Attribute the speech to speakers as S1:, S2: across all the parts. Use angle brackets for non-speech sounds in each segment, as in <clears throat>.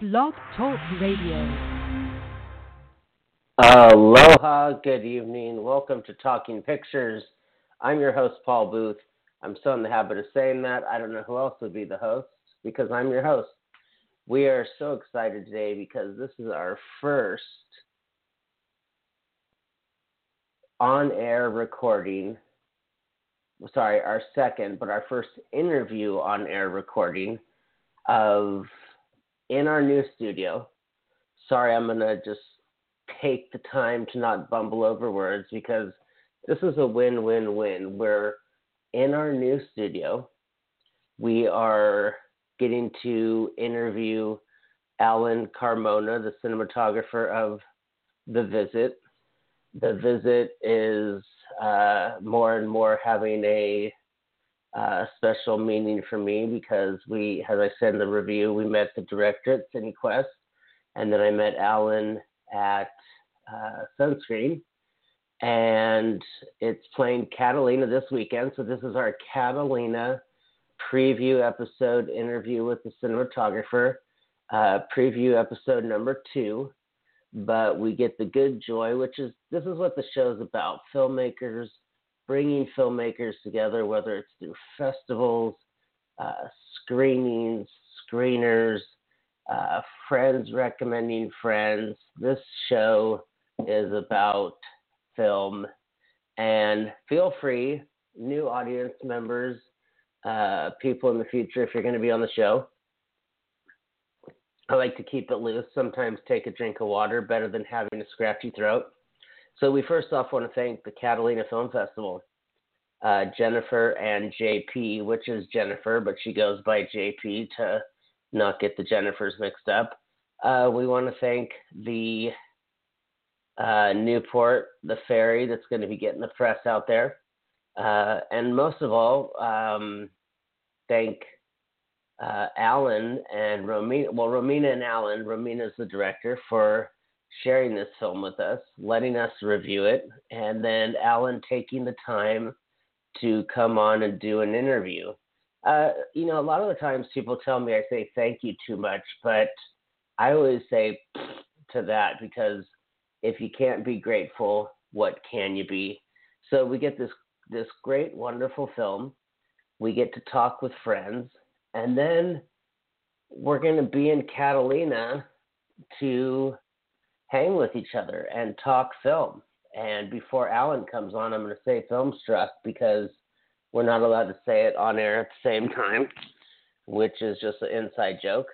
S1: Blog Talk Radio.
S2: Aloha, good evening. Welcome to Talking Pictures. I'm your host, Paul Booth. I'm still in the habit of saying that. I don't know who else would be the host because I'm your host. We are so excited today because this is our first on air recording. Sorry, our second, but our first interview on air recording of in our new studio. Sorry, I'm going to just take the time to not bumble over words because this is a win win win. We're in our new studio. We are getting to interview Alan Carmona, the cinematographer of The Visit. The Visit is uh, more and more having a uh, special meaning for me because we, as I said in the review, we met the director at CineQuest, and then I met Alan at uh, Sunscreen, and it's playing Catalina this weekend. So this is our Catalina preview episode interview with the cinematographer, uh, preview episode number two. But we get the good joy, which is this is what the show's about: filmmakers bringing filmmakers together, whether it's through festivals, uh, screenings, screeners, uh, friends recommending friends. This show is about film. And feel free, new audience members, uh, people in the future, if you're going to be on the show. I like to keep it loose. Sometimes take a drink of water better than having a scratchy throat. So we first off want to thank the Catalina Film Festival, uh, Jennifer and JP, which is Jennifer, but she goes by JP to not get the Jennifers mixed up. Uh, we want to thank the uh, Newport, the ferry that's going to be getting the press out there. Uh, and most of all, um, thank uh, Alan and Romina. Well, Romina and Alan. Romina is the director for sharing this film with us, letting us review it, and then Alan taking the time to come on and do an interview. Uh, you know, a lot of the times people tell me I say thank you too much, but I always say to that because if you can't be grateful, what can you be? So we get this this great, wonderful film. We get to talk with friends, and then we're going to be in Catalina to hang with each other and talk film. And before Alan comes on, I'm going to say film Filmstruck because we're not allowed to say it on air at the same time, which is just an inside joke.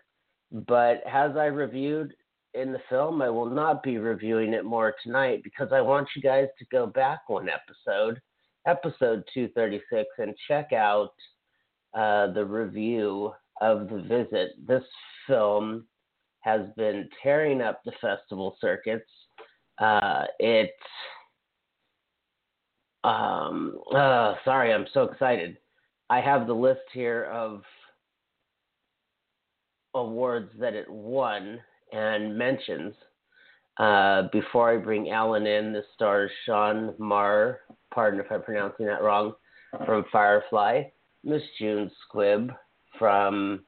S2: But as I reviewed in the film, I will not be reviewing it more tonight because I want you guys to go back one episode, episode 236, and check out uh, the review of The Visit. This film has been tearing up the festival circuits. Uh, it, um, uh, sorry, I'm so excited. I have the list here of awards that it won and mentions. Uh, before I bring Alan in, this stars Sean Maher, pardon if I'm pronouncing that wrong, from Firefly, Miss June Squibb from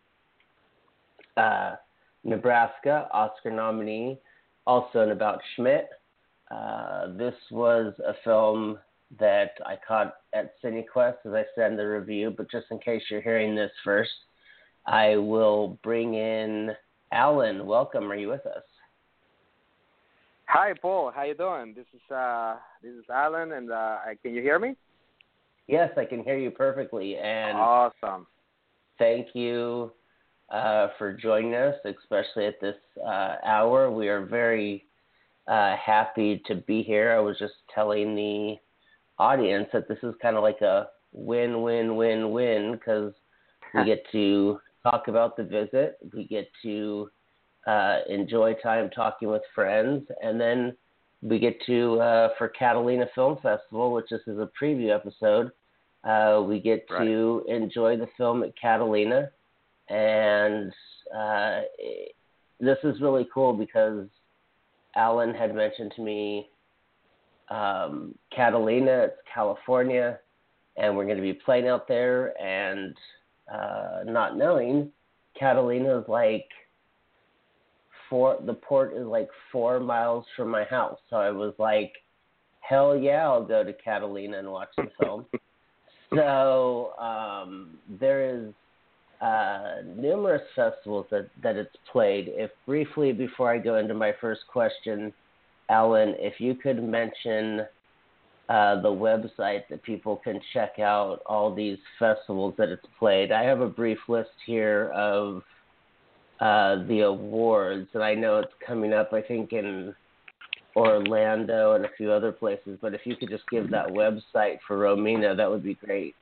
S2: uh, Nebraska, Oscar nominee, also in About Schmidt. Uh, this was a film that I caught at CineQuest, as I said in the review, but just in case you're hearing this first, I will bring in Alan. Welcome. Are you with us?
S3: Hi, Paul. How you doing? This is uh, this is Alan, and uh, can you hear me?
S2: Yes, I can hear you perfectly. And
S3: awesome.
S2: Thank you uh, for joining us, especially at this uh, hour. We are very uh, happy to be here. I was just telling the audience that this is kind of like a win, win, win, win because we get to talk about the visit, we get to uh, enjoy time talking with friends, and then we get to uh, for Catalina Film Festival, which this is a preview episode. Uh, we get right. to enjoy the film at Catalina and uh, this is really cool because Alan had mentioned to me um, Catalina, it's California, and we're going to be playing out there, and uh, not knowing Catalina is like four. The port is like four miles from my house, so I was like, hell yeah, I'll go to Catalina and watch the film. <laughs> so um, there is uh, numerous festivals that that it's played. If briefly before I go into my first question, Alan, if you could mention uh, the website that people can check out all these festivals that it's played. I have a brief list here of uh, the awards, and I know it's coming up. I think in Orlando and a few other places. But if you could just give that website for Romina, that would be great.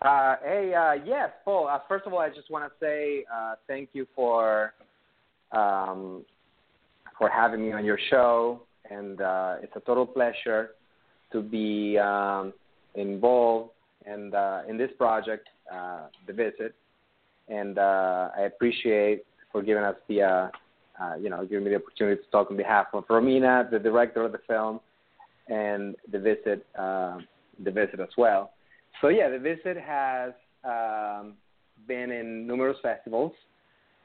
S3: Uh, hey, uh, yes, Paul. Uh, first of all, I just want to say uh, thank you for um, for having me on your show, and uh, it's a total pleasure to be um, involved and in this project, the visit, and I appreciate for giving us the you know giving me the opportunity to talk on behalf of Romina, the director of the film, and the visit, the visit as well. So yeah, the visit has um, been in numerous festivals.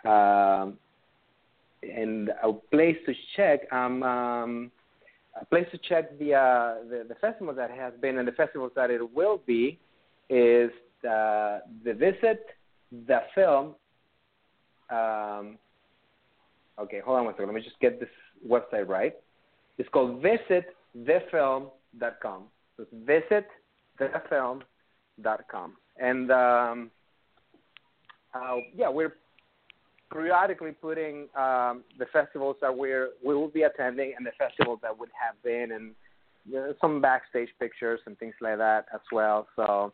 S3: Um, and a place to check um, um, a place to check the, uh, the the festival that has been and the festivals that it will be is the the visit the film um, okay hold on one second. Let me just get this website right. It's called visitthefilm.com so it's visitthefilm.com and um, uh, yeah we're periodically putting um, the festivals that we're we will be attending and the festivals that would have been and you know, some backstage pictures and things like that as well. So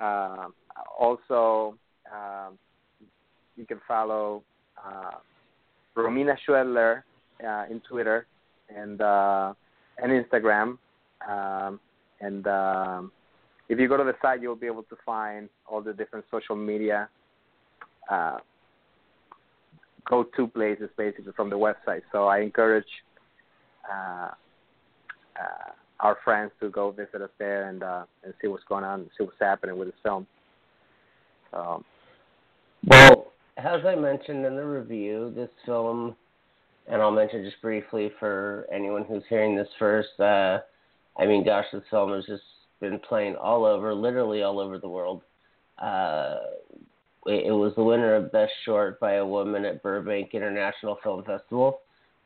S3: uh, also um, you can follow uh, Romina Schwedler uh, in Twitter and uh, and Instagram. Um, and um, if you go to the site, you'll be able to find all the different social media uh, go-to places basically from the website. So I encourage uh, uh, our friends to go visit us there and uh, and see what's going on, see what's happening with the film. So,
S2: well, as I mentioned in the review, this film, and I'll mention just briefly for anyone who's hearing this first. Uh, I mean, gosh, this film is just been playing all over, literally all over the world. Uh, it was the winner of Best Short by a Woman at Burbank International Film Festival,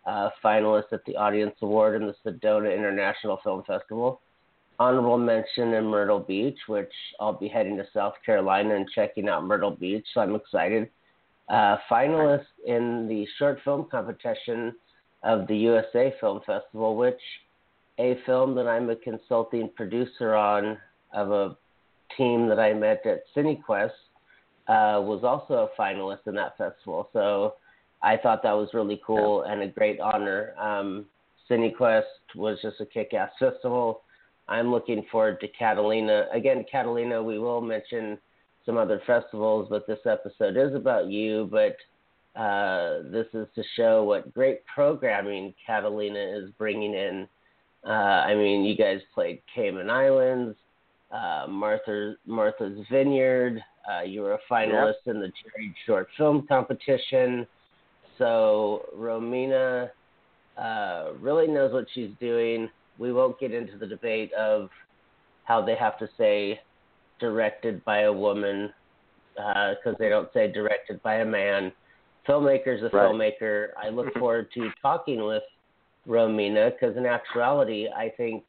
S2: uh, finalist at the Audience Award in the Sedona International Film Festival, honorable mention in Myrtle Beach, which I'll be heading to South Carolina and checking out Myrtle Beach, so I'm excited. Uh, finalist in the short film competition of the USA Film Festival, which a film that I'm a consulting producer on of a team that I met at CineQuest uh, was also a finalist in that festival. So I thought that was really cool and a great honor. Um, CineQuest was just a kick-ass festival. I'm looking forward to Catalina. Again, Catalina, we will mention some other festivals, but this episode is about you. But uh, this is to show what great programming Catalina is bringing in. Uh, I mean, you guys played Cayman Islands, uh, Martha, Martha's Vineyard, uh, you were a finalist yep. in the Jerry Short Film Competition. So Romina uh, really knows what she's doing. We won't get into the debate of how they have to say directed by a woman because uh, they don't say directed by a man. Filmmaker's a right. filmmaker. I look <laughs> forward to talking with Romina because in actuality, I think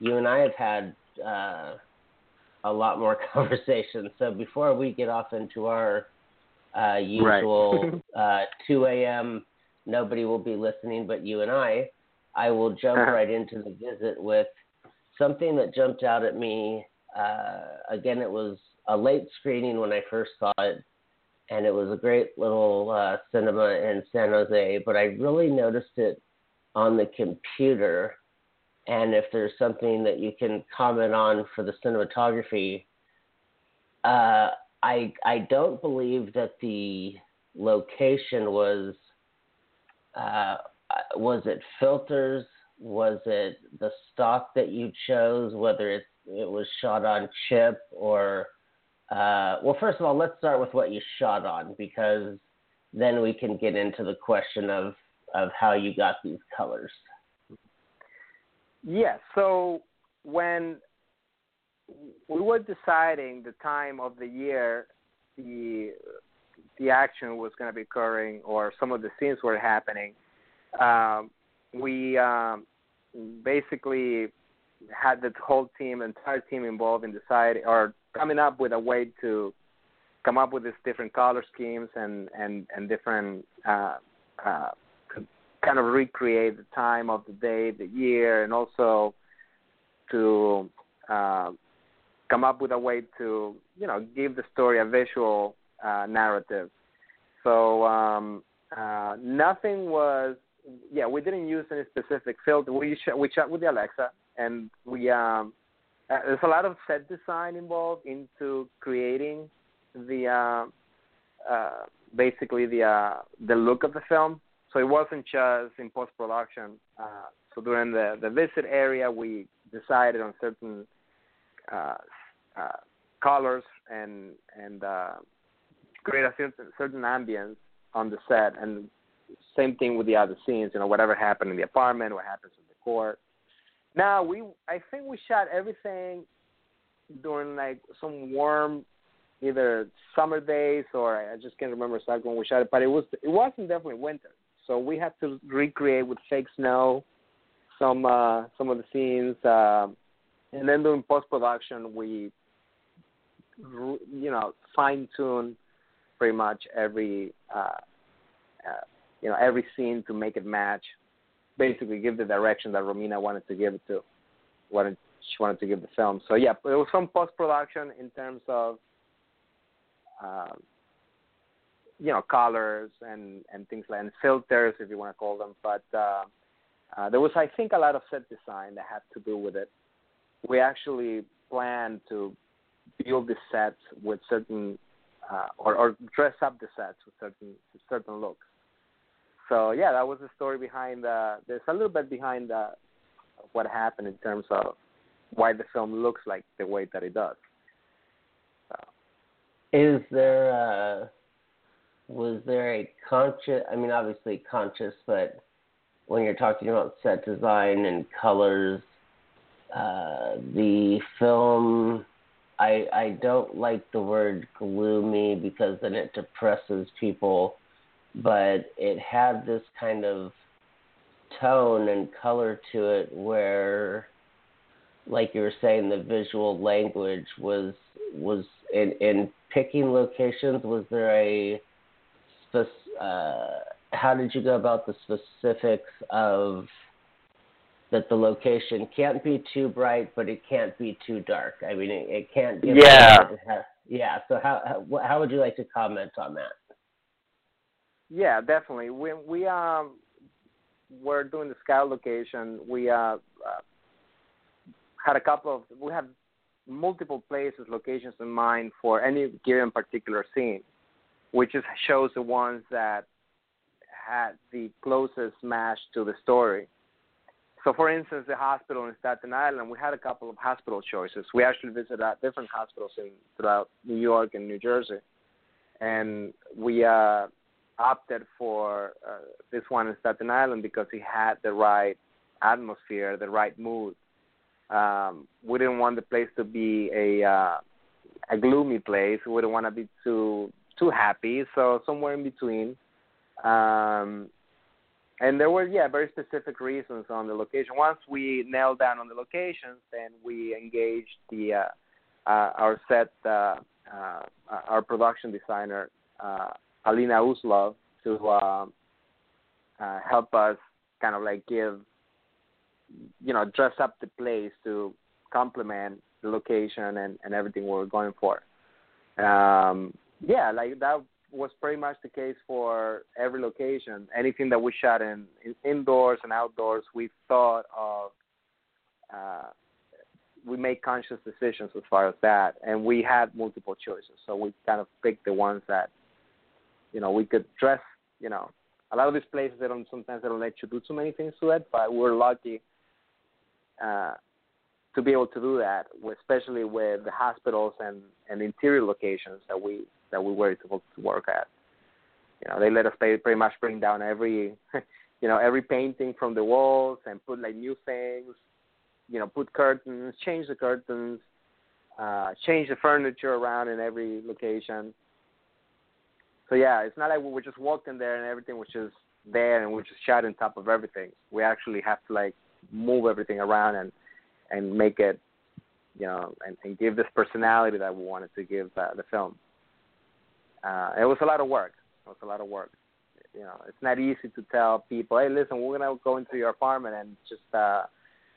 S2: you and I have had uh, a lot more <laughs> conversation. So before we get off into our uh, usual right. <laughs> uh, 2 a.m. nobody will be listening but you and I, I will jump uh-huh. right into the visit with something that jumped out at me. Uh, again, it was a late screening when I first saw it, and it was a great little uh, cinema in San Jose. But I really noticed it on the computer and if there's something that you can comment on for the cinematography, uh, I I don't believe that the location was uh, was it filters? Was it the stock that you chose whether it it was shot on chip or uh, well first of all let's start with what you shot on because then we can get into the question of of how you got these colors.
S3: Yes. So when we were deciding the time of the year the the action was going to be occurring or some of the scenes were happening, um, we um, basically had the whole team, entire team involved in deciding or coming up with a way to come up with these different color schemes and and and different uh, uh, kind of recreate the time of the day, the year, and also to uh, come up with a way to you know give the story a visual uh, narrative. So um, uh, nothing was yeah we didn't use any specific filter. We sh- we shot with the Alexa and we um, uh, there's a lot of set design involved into creating the uh, uh, basically the uh, the look of the film. So it wasn't just in post production. Uh, so during the the visit area, we decided on certain uh, uh, colors and and uh, create a certain, certain ambience on the set. And same thing with the other scenes. You know, whatever happened in the apartment, what happens in the court. Now we, I think we shot everything during like some warm, either summer days or I just can't remember exactly when we shot it. But it was, it wasn't definitely winter. So we had to recreate with fake snow some uh, some of the scenes, uh, and then during post production we you know fine tune pretty much every uh, uh, you know every scene to make it match. Basically, give the direction that Romina wanted to give it to, wanted she wanted to give the film. So yeah, it was some post production in terms of uh, you know colors and and things like and filters if you want to call them. But uh, uh, there was I think a lot of set design that had to do with it. We actually planned to build the sets with certain uh, or, or dress up the sets with certain certain looks. So yeah, that was the story behind. Uh, there's a little bit behind uh, what happened in terms of why the film looks like the way that it does.
S2: So. Is there uh, was there a conscious? I mean, obviously conscious, but when you're talking about set design and colors, uh, the film I I don't like the word gloomy because then it depresses people, but it had this kind of tone and color to it where like you were saying the visual language was was in in picking locations was there a uh, how did you go about the specifics of that the location can't be too bright, but it can't be too dark. I mean, it, it can't. Give
S3: yeah.
S2: yeah. So how, how how would you like to comment on that?
S3: Yeah, definitely. When we um were doing the scout location, we uh, uh had a couple of we had multiple places, locations in mind for any given particular scene, which just shows the ones that had the closest match to the story so, for instance, the hospital in Staten Island, we had a couple of hospital choices. We actually visited different hospitals in throughout New York and New Jersey, and we uh, opted for uh, this one in Staten Island because it had the right atmosphere, the right mood. Um, we didn't want the place to be a uh, a gloomy place. We didn't want to be too too happy, so somewhere in between. Um, and there were yeah very specific reasons on the location. Once we nailed down on the locations, then we engaged the uh, uh, our set uh, uh, our production designer uh, Alina Uslov to uh, uh, help us kind of like give you know dress up the place to complement the location and, and everything we were going for. Um, yeah, like that was pretty much the case for every location. Anything that we shot in, in indoors and outdoors, we thought of. Uh, we made conscious decisions as far as that, and we had multiple choices. So we kind of picked the ones that, you know, we could dress. You know, a lot of these places they don't sometimes they don't let you do too many things to it, but we're lucky uh, to be able to do that, especially with the hospitals and and interior locations that we that we were able to work at. you know, they let us pretty much bring down every, <laughs> you know, every painting from the walls and put like new things. You know, put curtains, change the curtains, uh, change the furniture around in every location. So yeah, it's not like we just walking there and everything was just there and we just shot on top of everything. We actually have to like move everything around and and make it, you know, and, and give this personality that we wanted to give uh, the film. Uh, it was a lot of work. It was a lot of work. You know, it's not easy to tell people, hey, listen, we're gonna go into your apartment and just uh,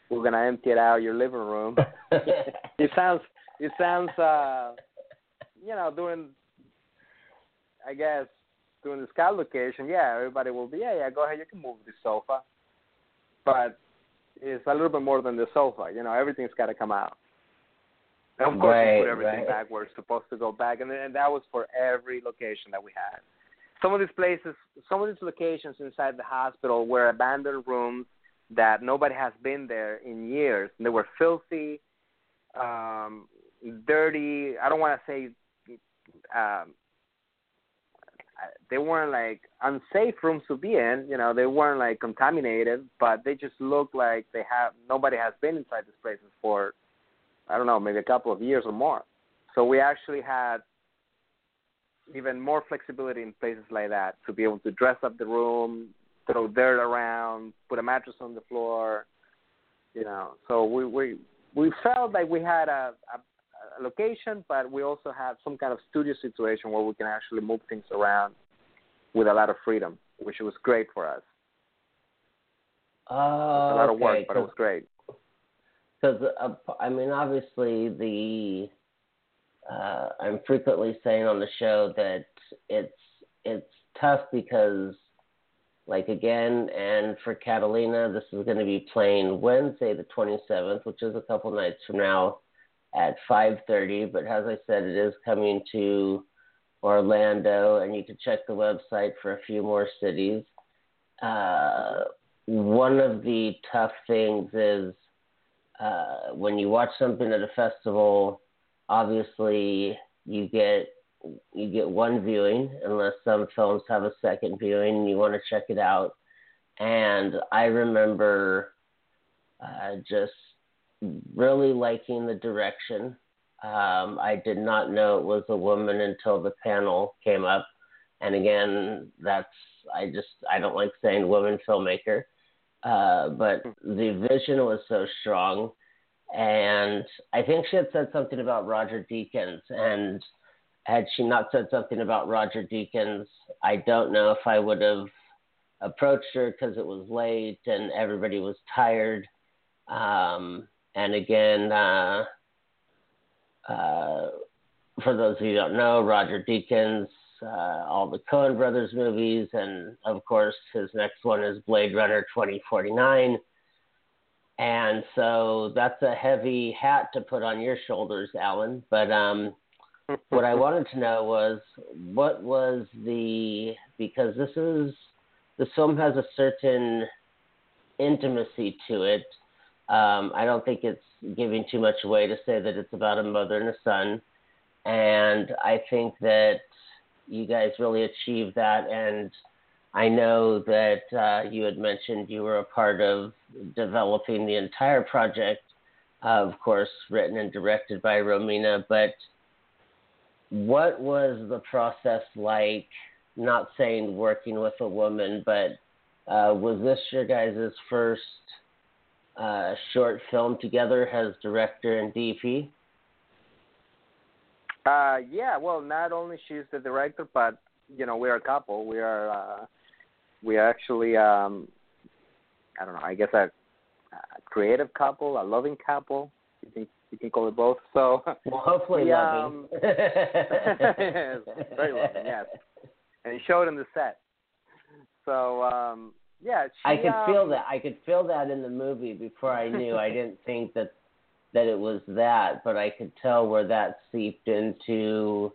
S3: we're gonna empty it out your living room. <laughs> it sounds, it sounds, uh, you know, doing, I guess, doing the scout location, yeah, everybody will be, yeah, yeah, go ahead, you can move the sofa. But it's a little bit more than the sofa. You know, everything's got to come out. And of course,
S2: right,
S3: we put everything
S2: right.
S3: back where it's supposed to go back, and and that was for every location that we had. Some of these places, some of these locations inside the hospital were abandoned rooms that nobody has been there in years. And they were filthy, um, dirty. I don't want to say um, they weren't like unsafe rooms to be in. You know, they weren't like contaminated, but they just looked like they have nobody has been inside these places for I don't know, maybe a couple of years or more. So we actually had even more flexibility in places like that to be able to dress up the room, throw dirt around, put a mattress on the floor, you know. So we we we felt like we had a, a location, but we also have some kind of studio situation where we can actually move things around with a lot of freedom, which was great for us.
S2: Oh,
S3: a lot
S2: okay.
S3: of work, oh, but it was great.
S2: Because uh, I mean, obviously, the uh, I'm frequently saying on the show that it's it's tough because, like again, and for Catalina, this is going to be playing Wednesday the 27th, which is a couple nights from now at 5:30. But as I said, it is coming to Orlando, and you can check the website for a few more cities. Uh, one of the tough things is uh, when you watch something at a festival. Obviously, you get you get one viewing unless some films have a second viewing and you want to check it out. And I remember uh, just really liking the direction. Um, I did not know it was a woman until the panel came up. And again, that's, I just, I don't like saying woman filmmaker. Uh, but the vision was so strong. And I think she had said something about Roger Deakins. And had she not said something about Roger Deakins, I don't know if I would have approached her because it was late and everybody was tired. Um, and again, uh, uh, for those of you who don't know, Roger Deakins, uh, all the Coen Brothers movies, and of course, his next one is Blade Runner 2049. And so that's a heavy hat to put on your shoulders, Alan. But um, <laughs> what I wanted to know was what was the because this is the film has a certain intimacy to it um, I don't think it's giving too much away to say that it's about a mother and a son. And I think that you guys really achieved that. And I know that uh, you had mentioned you were a part of developing the entire project, uh, of course, written and directed by Romina. But what was the process like? Not saying working with a woman, but uh, was this your guys' first uh, short film together as director and DP?
S3: Uh, yeah, well, not only she's the director, but you know we're a couple. We are uh, we are actually um, I don't know. I guess a, a creative couple, a loving couple. You can you can call it both. So <laughs>
S2: well, hopefully
S3: we,
S2: loving.
S3: Um, yes, <laughs> very loving. Yes, and it showed in the set. So um, yeah, she,
S2: I could
S3: um,
S2: feel that. I could feel that in the movie before I knew. I <laughs> didn't think that that it was that, but I could tell where that seeped into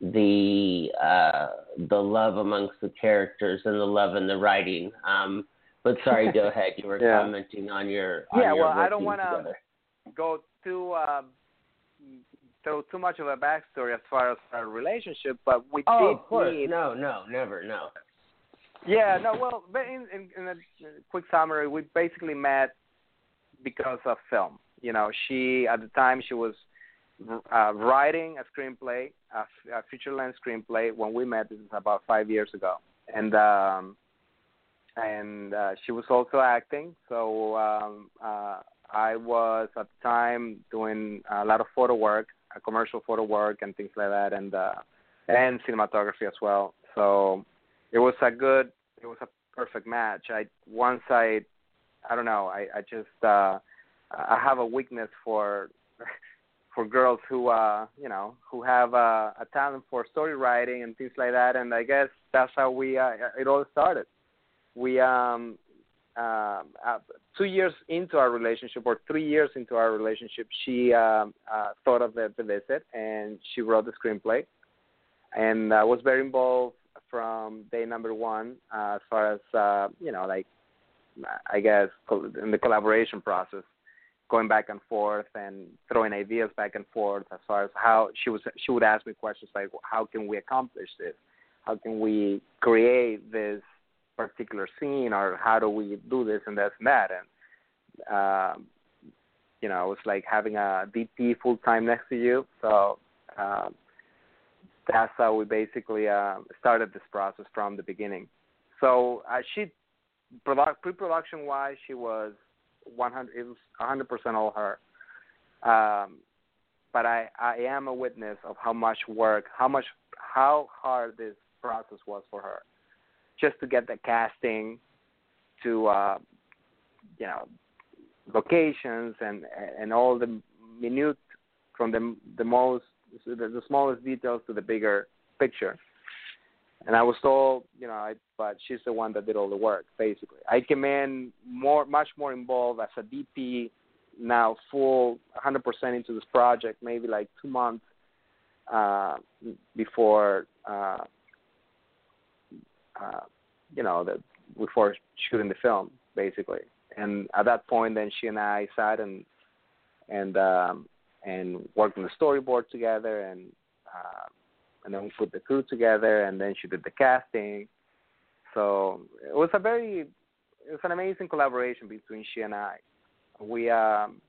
S2: the uh, the love amongst the characters and the love in the writing. Um, but sorry, <laughs> go ahead. You were
S3: Yeah.
S2: commenting on your on
S3: Yeah,
S2: your
S3: well, I don't wanna- go too uh, through too much of a backstory as far as our relationship, but we
S2: oh,
S3: did
S2: of course. No, no, never, no.
S3: Yeah, no, well, in, in, in a quick summary, we basically met because of film. You know, she at the time she was uh, writing a screenplay, a, a feature length screenplay. When we met, this is about five years ago, and um, and uh, she was also acting. So um, uh, I was at the time doing a lot of photo work, a commercial photo work, and things like that, and uh, and cinematography as well. So it was a good, it was a perfect match. I once I, I don't know, I I just uh, I have a weakness for <laughs> for girls who uh you know who have uh, a talent for story writing and things like that, and I guess that's how we uh, it all started. We um uh, uh, two years into our relationship or three years into our relationship, she um, uh, thought of the, the visit and she wrote the screenplay, and I was very involved from day number one uh, as far as uh, you know, like I guess in the collaboration process, going back and forth and throwing ideas back and forth as far as how she was she would ask me questions like how can we accomplish this, how can we create this particular scene? Or how do we do this and this and that? And um you know it's like having a DP full time next to you. So um that's how we basically uh, started this process from the beginning. So uh, she pre-production wise she was 100 it was 100% all her um but I I am a witness of how much work how much how hard this process was for her just to get the casting to uh, you know locations and and all the minute from the the most the, the smallest details to the bigger picture. And I was told, you know, I, but she's the one that did all the work. Basically, I came in more, much more involved as a DP now, full 100% into this project. Maybe like two months uh, before uh, uh, you know, the, before shooting the film, basically. And at that point, then she and I sat and and um, and worked on the storyboard together, and uh, and then we put the crew together, and then she did the casting. So it was a very, it was an amazing collaboration between she and I. We um,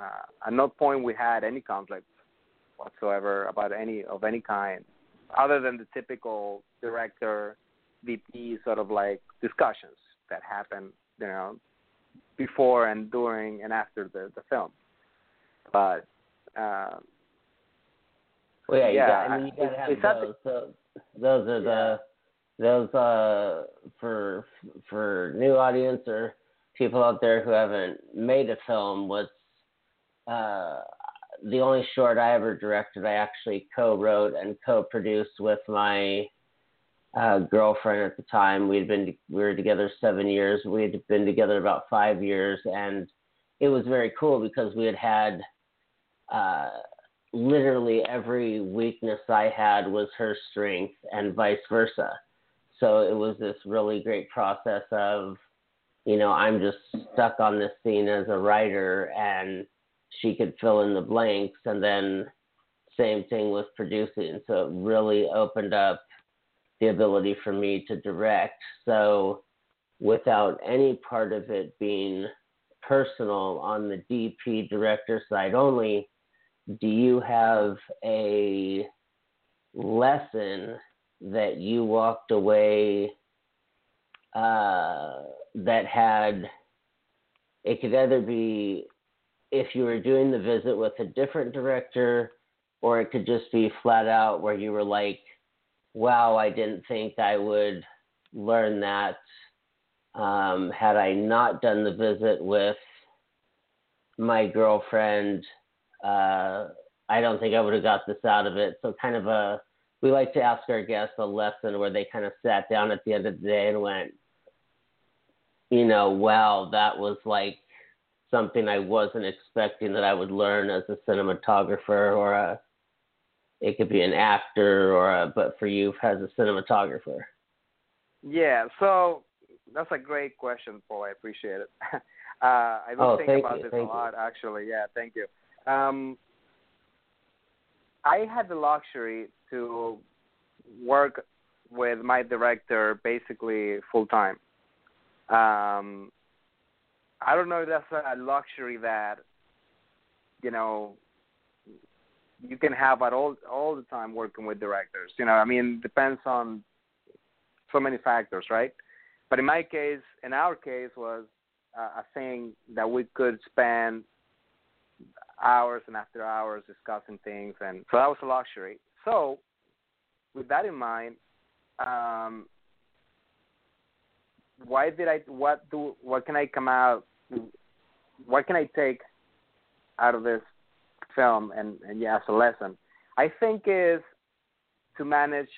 S3: uh, at no point we had any conflict whatsoever about any of any kind, other than the typical director DP sort of like discussions that happen, you know, before and during and after the the film. But uh,
S2: well, yeah,
S3: yeah,
S2: got, I mean, you gotta have
S3: it's
S2: those. So those are the those uh for for new audience or people out there who haven't made a film. What's uh the only short I ever directed, I actually co-wrote and co-produced with my uh, girlfriend at the time. We had been we were together seven years. We had been together about five years, and it was very cool because we had had uh, literally every weakness I had was her strength, and vice versa. So it was this really great process of, you know, I'm just stuck on this scene as a writer, and she could fill in the blanks, and then same thing with producing. So it really opened up the ability for me to direct. So without any part of it being personal on the DP director side only, do you have a lesson that you walked away uh, that had it could either be if you were doing the visit with a different director or it could just be flat out where you were like wow, I didn't think I would learn that um, had I not done the visit with my girlfriend. Uh, I don't think I would have got this out of it. So, kind of a, we like to ask our guests a lesson where they kind of sat down at the end of the day and went, you know, wow, that was like something I wasn't expecting that I would learn as a cinematographer or a it could be an actor or a, but for you as a cinematographer?
S3: Yeah, so that's a great question, Paul. I appreciate it. <laughs> uh, I don't
S2: oh,
S3: think about
S2: you,
S3: this a lot,
S2: you.
S3: actually. Yeah, thank you. Um, I had the luxury to work with my director basically full time. Um, I don't know if that's a luxury that you know you can have at all all the time working with directors. You know, I mean, depends on so many factors, right? But in my case, in our case, was a thing that we could spend hours and after hours discussing things, and so that was a luxury. So, with that in mind, um, why did I? What do? What can I come out? What can I take out of this film? And and yeah, as a lesson, I think is to manage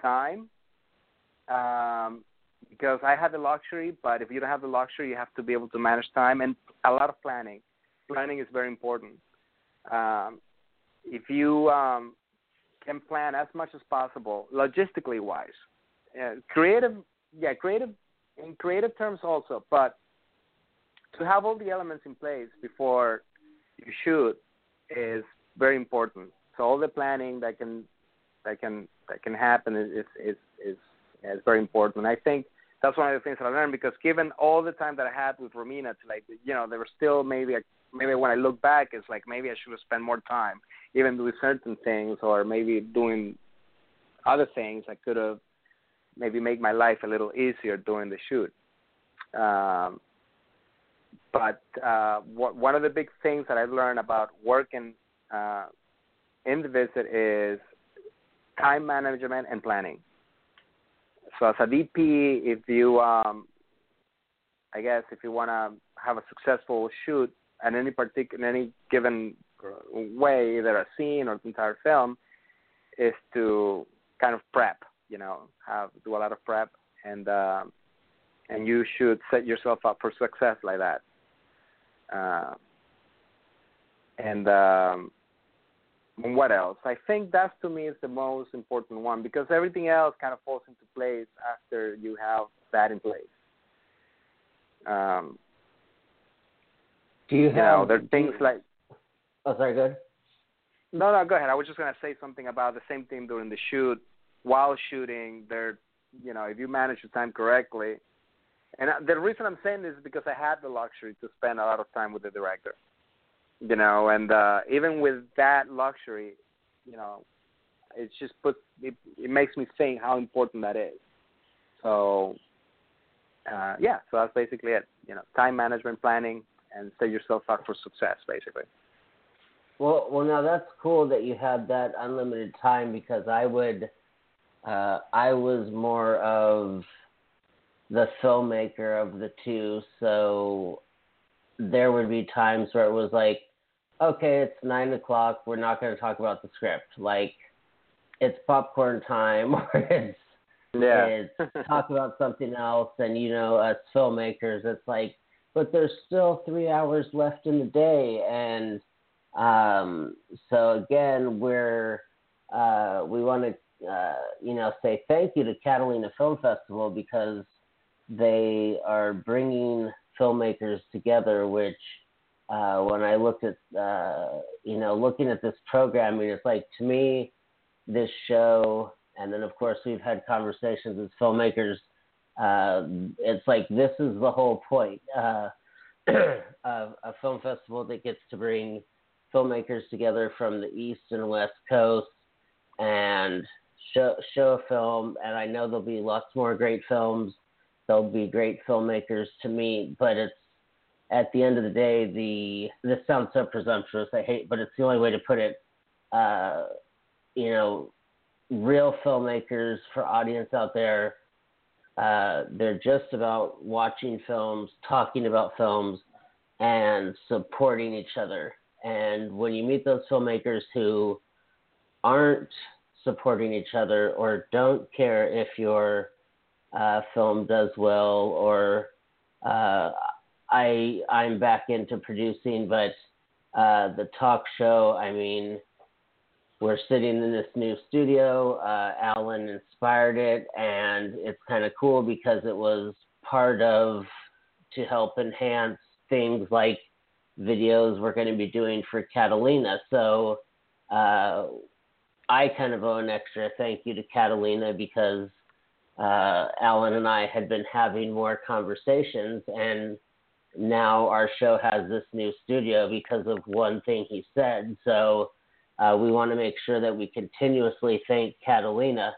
S3: time. Um, because I had the luxury, but if you don't have the luxury, you have to be able to manage time and a lot of planning. Planning is very important. Um, if you um, can plan as much as possible, logistically wise, uh, creative, yeah, creative in creative terms also, but to have all the elements in place before you shoot is very important. So all the planning that can that can that can happen is is is, is, very important. I think that's one of the things that I learned because given all the time that I had with Romina, like you know there was still maybe a, maybe when I look back, it's like maybe I should have spent more time even doing certain things or maybe doing other things. I could have maybe make my life a little easier during the shoot. Um, but uh, one of the big things that I've learned about working uh, in the visit is time management and planning. So as a DP, if you, um, I guess, if you want to have a successful shoot at any particular, any given way, either a scene or the entire film, is to kind of prep. You know, have do a lot of prep, and uh, and you should set yourself up for success like that. Uh, and um, what else? I think that to me is the most important one because everything else kind of falls into place after you have that in place. Um,
S2: do you,
S3: you
S2: have?
S3: Know, there are things
S2: you,
S3: like.
S2: Oh, sorry. Good.
S3: No, no, go ahead. I was just gonna say something about the same thing during the shoot. While shooting, there, you know, if you manage your time correctly, and the reason I'm saying this is because I had the luxury to spend a lot of time with the director you know, and uh, even with that luxury, you know, it's just put it, it makes me think how important that is. So, uh, yeah, so that's basically it. You know, time management, planning, and set yourself up for success, basically.
S2: Well, well, now that's cool that you had that unlimited time because I would, uh, I was more of the filmmaker of the two, so there would be times where it was like, okay, it's nine o'clock. We're not going to talk about the script. Like, it's popcorn time, <laughs> or it's
S3: yeah.
S2: it's talk about something else. And you know, as filmmakers, it's like, but there's still three hours left in the day, and um, so again, we're uh, we want to uh, you know say thank you to Catalina Film Festival because they are bringing filmmakers together, which uh, when I looked at, uh, you know, looking at this programming, it's like to me, this show, and then of course we've had conversations as filmmakers. Uh, it's like this is the whole point uh, <clears throat> of a film festival that gets to bring filmmakers together from the east and west coast and show show a film. And I know there'll be lots more great films. There'll be great filmmakers to meet, but it's at the end of the day, the this sounds so presumptuous. I hate, but it's the only way to put it. Uh, you know, real filmmakers for audience out there. Uh, they're just about watching films, talking about films, and supporting each other. And when you meet those filmmakers who aren't supporting each other or don't care if your uh, film does well or uh, I I'm back into producing, but uh, the talk show. I mean, we're sitting in this new studio. Uh, Alan inspired it, and it's kind of cool because it was part of to help enhance things like videos we're going to be doing for Catalina. So uh, I kind of owe an extra thank you to Catalina because uh, Alan and I had been having more conversations, and now our show has this new studio because of one thing he said. So uh, we want to make sure that we continuously thank Catalina.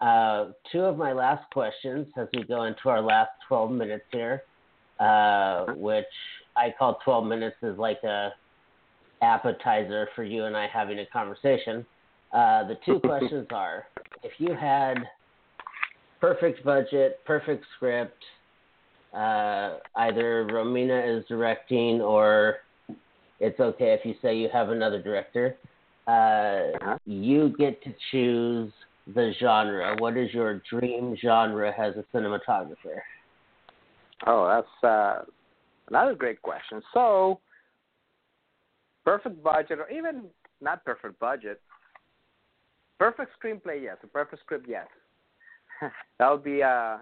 S2: Uh, two of my last questions as we go into our last 12 minutes here, uh, which I call 12 minutes is like a appetizer for you and I having a conversation. Uh, the two <laughs> questions are if you had perfect budget, perfect script, uh, either Romina is directing or it's okay if you say you have another director. Uh, uh-huh. You get to choose the genre. What is your dream genre as a cinematographer?
S3: Oh, that's uh, another great question. So, perfect budget, or even not perfect budget, perfect screenplay, yes. A perfect script, yes. <laughs> that would be uh,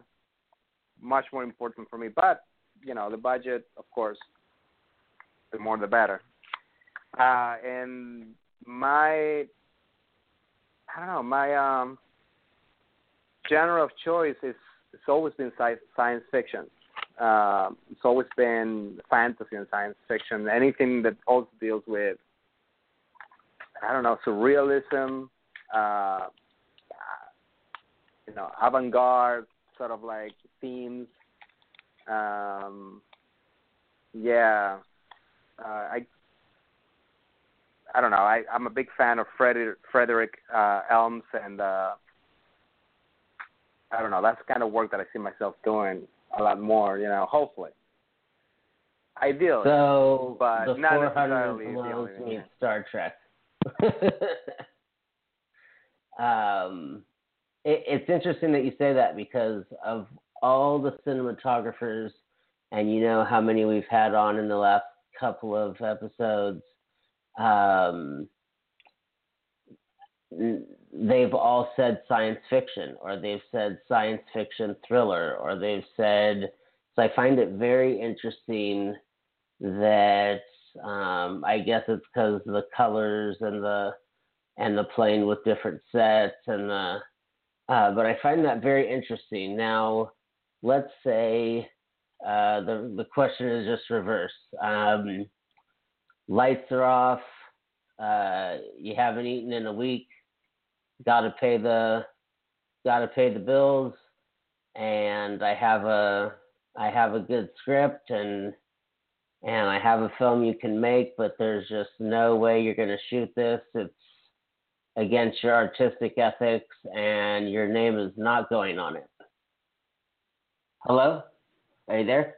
S3: much more important for me. But you know, the budget, of course, the more the better. Uh, and my, I don't know, my um, genre of choice is it's always been science fiction. Uh, it's always been fantasy and science fiction. Anything that also deals with, I don't know, surrealism, uh, you know, avant-garde sort of like themes. Um, yeah, uh, I I don't know. I I'm a big fan of Frederick Frederick uh, Elms, and uh, I don't know. That's the kind of work that I see myself doing a lot more. You know, hopefully. Ideally.
S2: So
S3: but
S2: the
S3: not
S2: 400 blows meets Star Trek. <laughs> um, it, it's interesting that you say that because of all the cinematographers, and you know how many we've had on in the last couple of episodes. Um, they've all said science fiction, or they've said science fiction thriller, or they've said. So I find it very interesting that um, I guess it's because the colors and the and the playing with different sets and the uh, but I find that very interesting. Now, let's say uh, the the question is just reversed. Um, lights are off. Uh, you haven't eaten in a week. Got to pay the got to pay the bills, and I have a I have a good script and and I have a film you can make, but there's just no way you're to shoot this. It's against your artistic ethics, and your name is not going on it. Hello, are you there?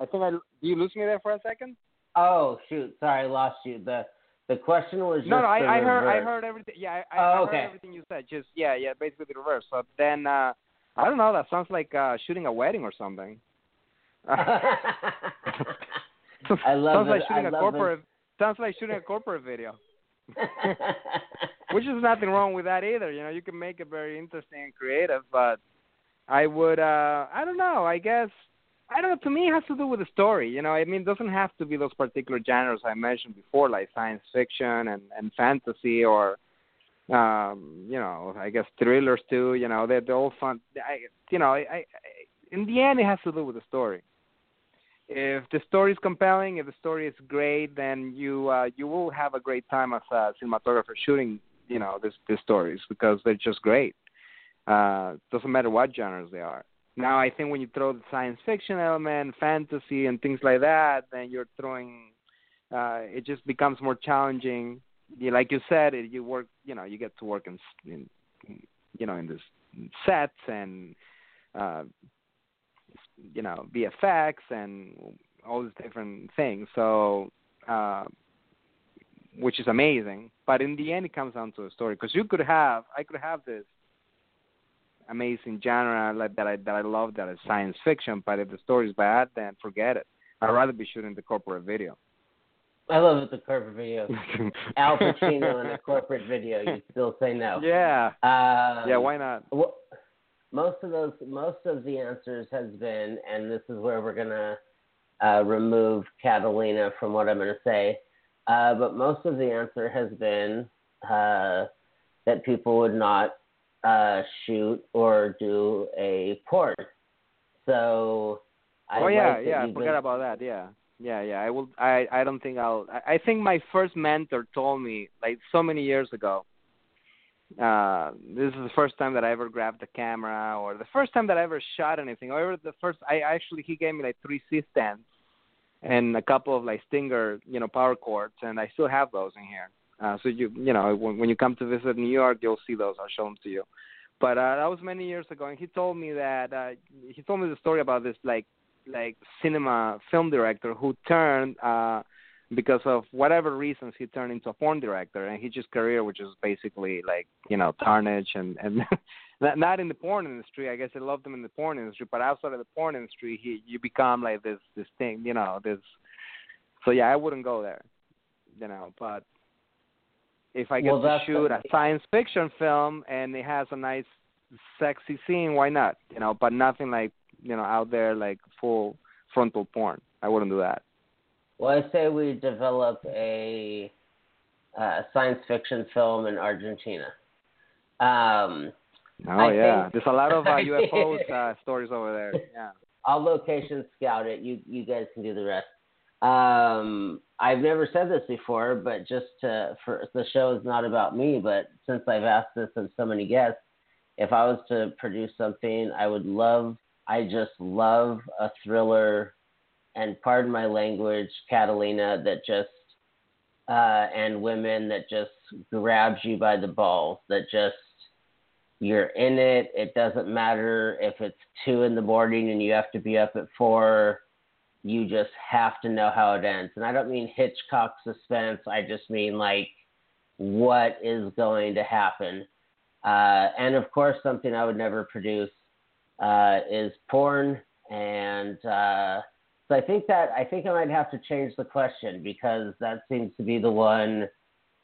S3: I think I. Do you lose me there for a second.
S2: Oh shoot! Sorry, I lost you. the The question was
S3: no, no. I,
S2: I
S3: heard. I heard everything. Yeah, I,
S2: oh,
S3: I heard everything you said. Just yeah, yeah. Basically the reverse. So then, uh, I don't know. That sounds like uh, shooting a wedding or something. <laughs> <laughs>
S2: I love
S3: sounds
S2: it.
S3: like shooting
S2: I
S3: a corporate.
S2: It.
S3: Sounds like shooting a corporate video. <laughs> Which is nothing wrong with that either. You know, you can make it very interesting and creative, but I would uh I don't know, I guess I don't know, to me it has to do with the story, you know. I mean it doesn't have to be those particular genres I mentioned before, like science fiction and, and fantasy or um, you know, I guess thrillers too, you know, they're, they're all fun I you know, I, I in the end it has to do with the story if the story is compelling, if the story is great, then you uh, you will have a great time as a cinematographer shooting you know these stories because they're just great. Uh, doesn't matter what genres they are. Now I think when you throw the science fiction element, fantasy, and things like that, then you're throwing. Uh, it just becomes more challenging. You, like you said, it, you work. You know, you get to work in, in you know in this sets and uh, you know VFX and all these different things. So, uh, which is amazing. But in the end, it comes down to a story because you could have, I could have this amazing genre like that I that I love that is science fiction. But if the story is bad, then forget it. I'd rather be shooting the corporate video.
S2: I love it, the corporate video. <laughs> Al Pacino in a corporate video. You still say no.
S3: Yeah.
S2: Um,
S3: yeah. Why not?
S2: Well, most of those, most of the answers has been, and this is where we're gonna uh, remove Catalina from what I'm gonna say. Uh, but most of the answer has been uh, that people would not uh, shoot or do a port. So I
S3: oh yeah,
S2: like
S3: yeah. I forgot about that. Yeah, yeah, yeah. I will. I I don't think I'll. I, I think my first mentor told me like so many years ago. Uh, this is the first time that I ever grabbed the camera, or the first time that I ever shot anything. Or the first, I actually he gave me like three C stands and a couple of like Stinger, you know, power cords, and I still have those in here. Uh, so you you know when, when you come to visit New York, you'll see those. I'll show them to you. But uh, that was many years ago, and he told me that uh, he told me the story about this like like cinema film director who turned uh, because of whatever reasons he turned into a porn director, and his career, which is basically like you know tarnish and and <laughs> not not in the porn industry. I guess I loved him in the porn industry, but outside of the porn industry, he you become like this this thing, you know, this. So yeah, I wouldn't go there, you know, but if I get
S2: Well,
S3: to shoot a science fiction film and it has a nice sexy scene, why not? You know, but nothing like you know out there like full frontal porn. I wouldn't do that.
S2: Well, I say we develop a uh, science fiction film in Argentina. Um,
S3: Oh
S2: I
S3: yeah,
S2: think-
S3: there's a lot of uh, <laughs>
S2: I
S3: UFOs uh, stories over there. Yeah.
S2: I'll location scout it. You you guys can do the rest. Um, I've never said this before, but just to, for the show is not about me. But since I've asked this of so many guests, if I was to produce something, I would love. I just love a thriller, and pardon my language, Catalina that just uh, and women that just grabs you by the balls. That just you're in it. It doesn't matter if it's two in the morning and you have to be up at four. You just have to know how it ends. And I don't mean Hitchcock suspense. I just mean like what is going to happen. Uh, and of course, something I would never produce uh, is porn. And uh, so I think that I think I might have to change the question because that seems to be the one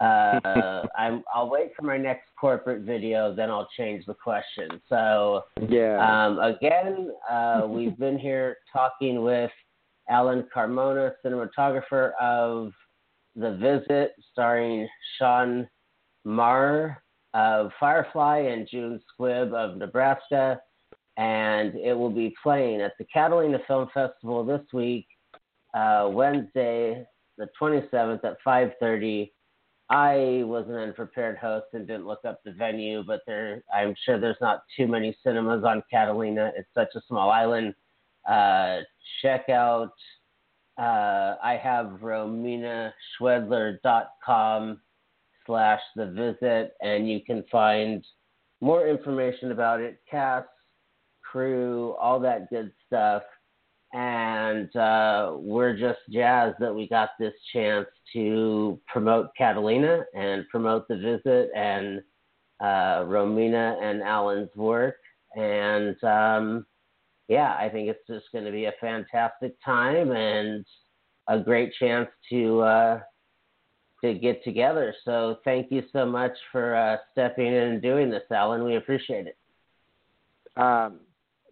S2: uh, <laughs> I'm, I'll wait for my next corporate video, then I'll change the question. So,
S3: Yeah.
S2: um, again, uh, we've been here talking with Alan Carmona, cinematographer of The Visit, starring Sean Maher of Firefly and June Squibb of Nebraska. And it will be playing at the Catalina Film Festival this week, uh, Wednesday, the 27th at 5:30. I was an unprepared host and didn't look up the venue, but there, I'm sure there's not too many cinemas on Catalina. It's such a small island. Uh, check out. Uh, I have rominaschwedler.com slash the visit, and you can find more information about it, cast, crew, all that good stuff. And uh, we're just jazzed that we got this chance to promote Catalina and promote the visit and uh, Romina and Alan's work. And um, yeah, I think it's just going to be a fantastic time and a great chance to uh, to get together. So thank you so much for uh, stepping in and doing this, Alan. We appreciate it.
S3: Um,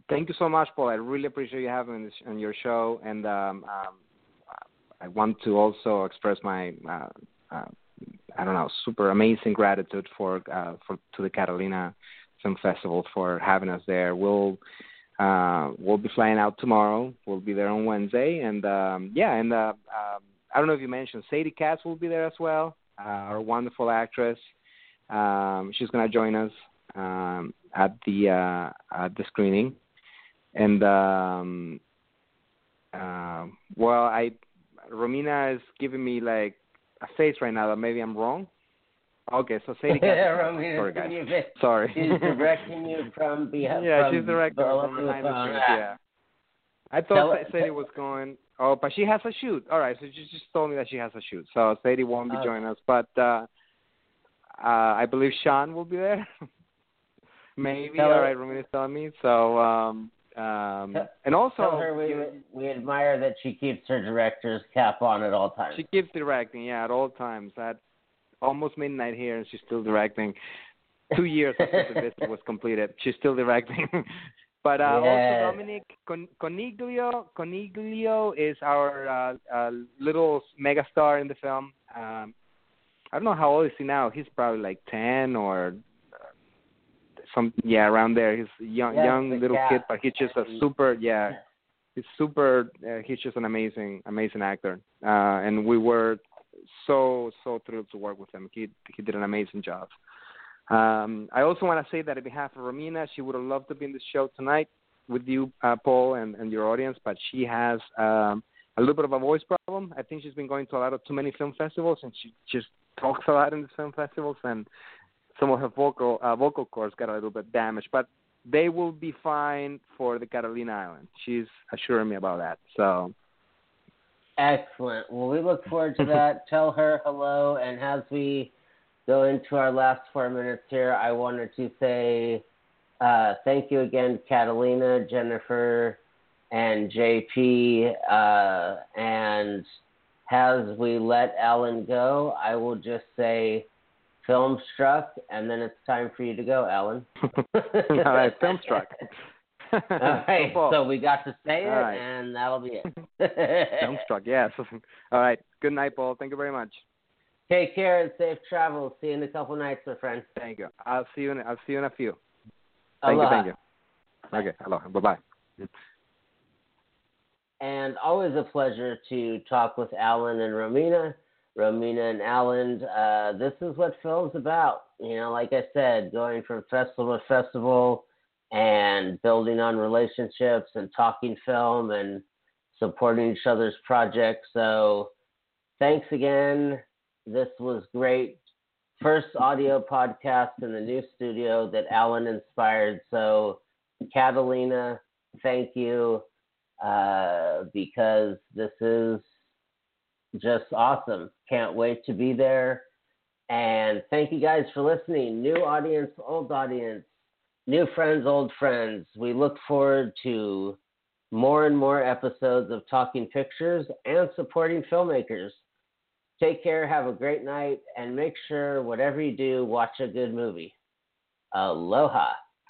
S3: thank you so much, Paul. I really appreciate you having me on your show, and um, um, I want to also express my uh, uh, I don't know super amazing gratitude for uh, for to the Catalina Film Festival for having us there. We'll uh, we'll be flying out tomorrow. We'll be there on Wednesday, and um, yeah, and uh, um, I don't know if you mentioned Sadie Katz will be there as well. Uh, our wonderful actress. Um, she's gonna join us um, at the uh, at the screening, and um, uh, well, I Romina is giving me like a face right now that maybe I'm wrong. Okay, so Sadie.
S2: Romina, <laughs>
S3: Sorry, guys.
S2: you-
S3: Sorry.
S2: She's <laughs> directing you from behind.
S3: yeah,
S2: from
S3: she's directing from
S2: the
S3: behind the scenes. Yeah. I thought
S2: her-
S3: Sadie was going. Oh, but she has a shoot. All right, so she just told me that she has a shoot. So Sadie won't be
S2: Oh.
S3: joining us, but uh, uh, I believe Sean will be there. <laughs> Maybe.
S2: Tell
S3: All right, telling me. So, um, um,
S2: Tell-
S3: and also
S2: Tell her we we admire that she keeps her director's cap on at all times.
S3: she keeps directing. Yeah, at all times. At almost midnight here, and she's still directing. Two years after the <laughs> visit was completed, she's still directing. <laughs> but uh,
S2: Yes.
S3: also Dominic Con- Coniglio, Coniglio is our uh, uh, little megastar in the film. Um, I don't know how old is he now. He's probably like ten or uh, some yeah around there. He's young
S2: Yeah,
S3: young little
S2: cat.
S3: kid, but he's just a super yeah. He's super. Uh, he's just an amazing amazing actor, uh, and we were so so thrilled to work with him. He he did an amazing job. Um, I also want to say that on behalf of Romina, she would have loved to be in the show tonight with you, uh, Paul, and, and your audience, but she has um, a little bit of a voice problem. I think she's been going to a lot of too many film festivals, and she just talks a lot in the film festivals, and some of her vocal uh, vocal cords got a little bit damaged. But they will be fine for the Catalina Island. She's assuring me about that. So
S2: Excellent. Well, we look forward to that. <laughs> Tell her hello. And as we go into our last four minutes here, I wanted to say uh, thank you again, Catalina, Jennifer, and JP. Uh, and as we let Alan go, I will just say film struck, and then it's time for you to go, Alan. <laughs> <laughs>
S3: all right, film struck. <laughs>
S2: All right,
S3: Paul.
S2: so we got to say it,
S3: right.
S2: and that'll be it. <laughs> <laughs>
S3: film struck. Yes. all right. Good night, Paul. Thank you very much.
S2: Take care and safe travels. See you in a couple nights, my friend.
S3: Thank you. I'll see you. In, I'll see you in a few. Thank
S2: Aloha.
S3: you. Thank you. Okay. Hello. Bye bye.
S2: And always a pleasure to talk with Alan and Romina. Romina and Alan, uh, this is what film's about. You know, like I said, going from festival to festival and building on relationships and talking film and supporting each other's projects. So thanks again. This was great. First audio podcast in the new studio that Alan inspired. So, Catalina, thank you uh, because this is just awesome. Can't wait to be there. And thank you guys for listening. New audience, old audience, new friends, old friends. We look forward to more and more episodes of Talking Pictures and supporting filmmakers. Take care, have a great night, and make sure whatever you do, watch a good movie. Aloha.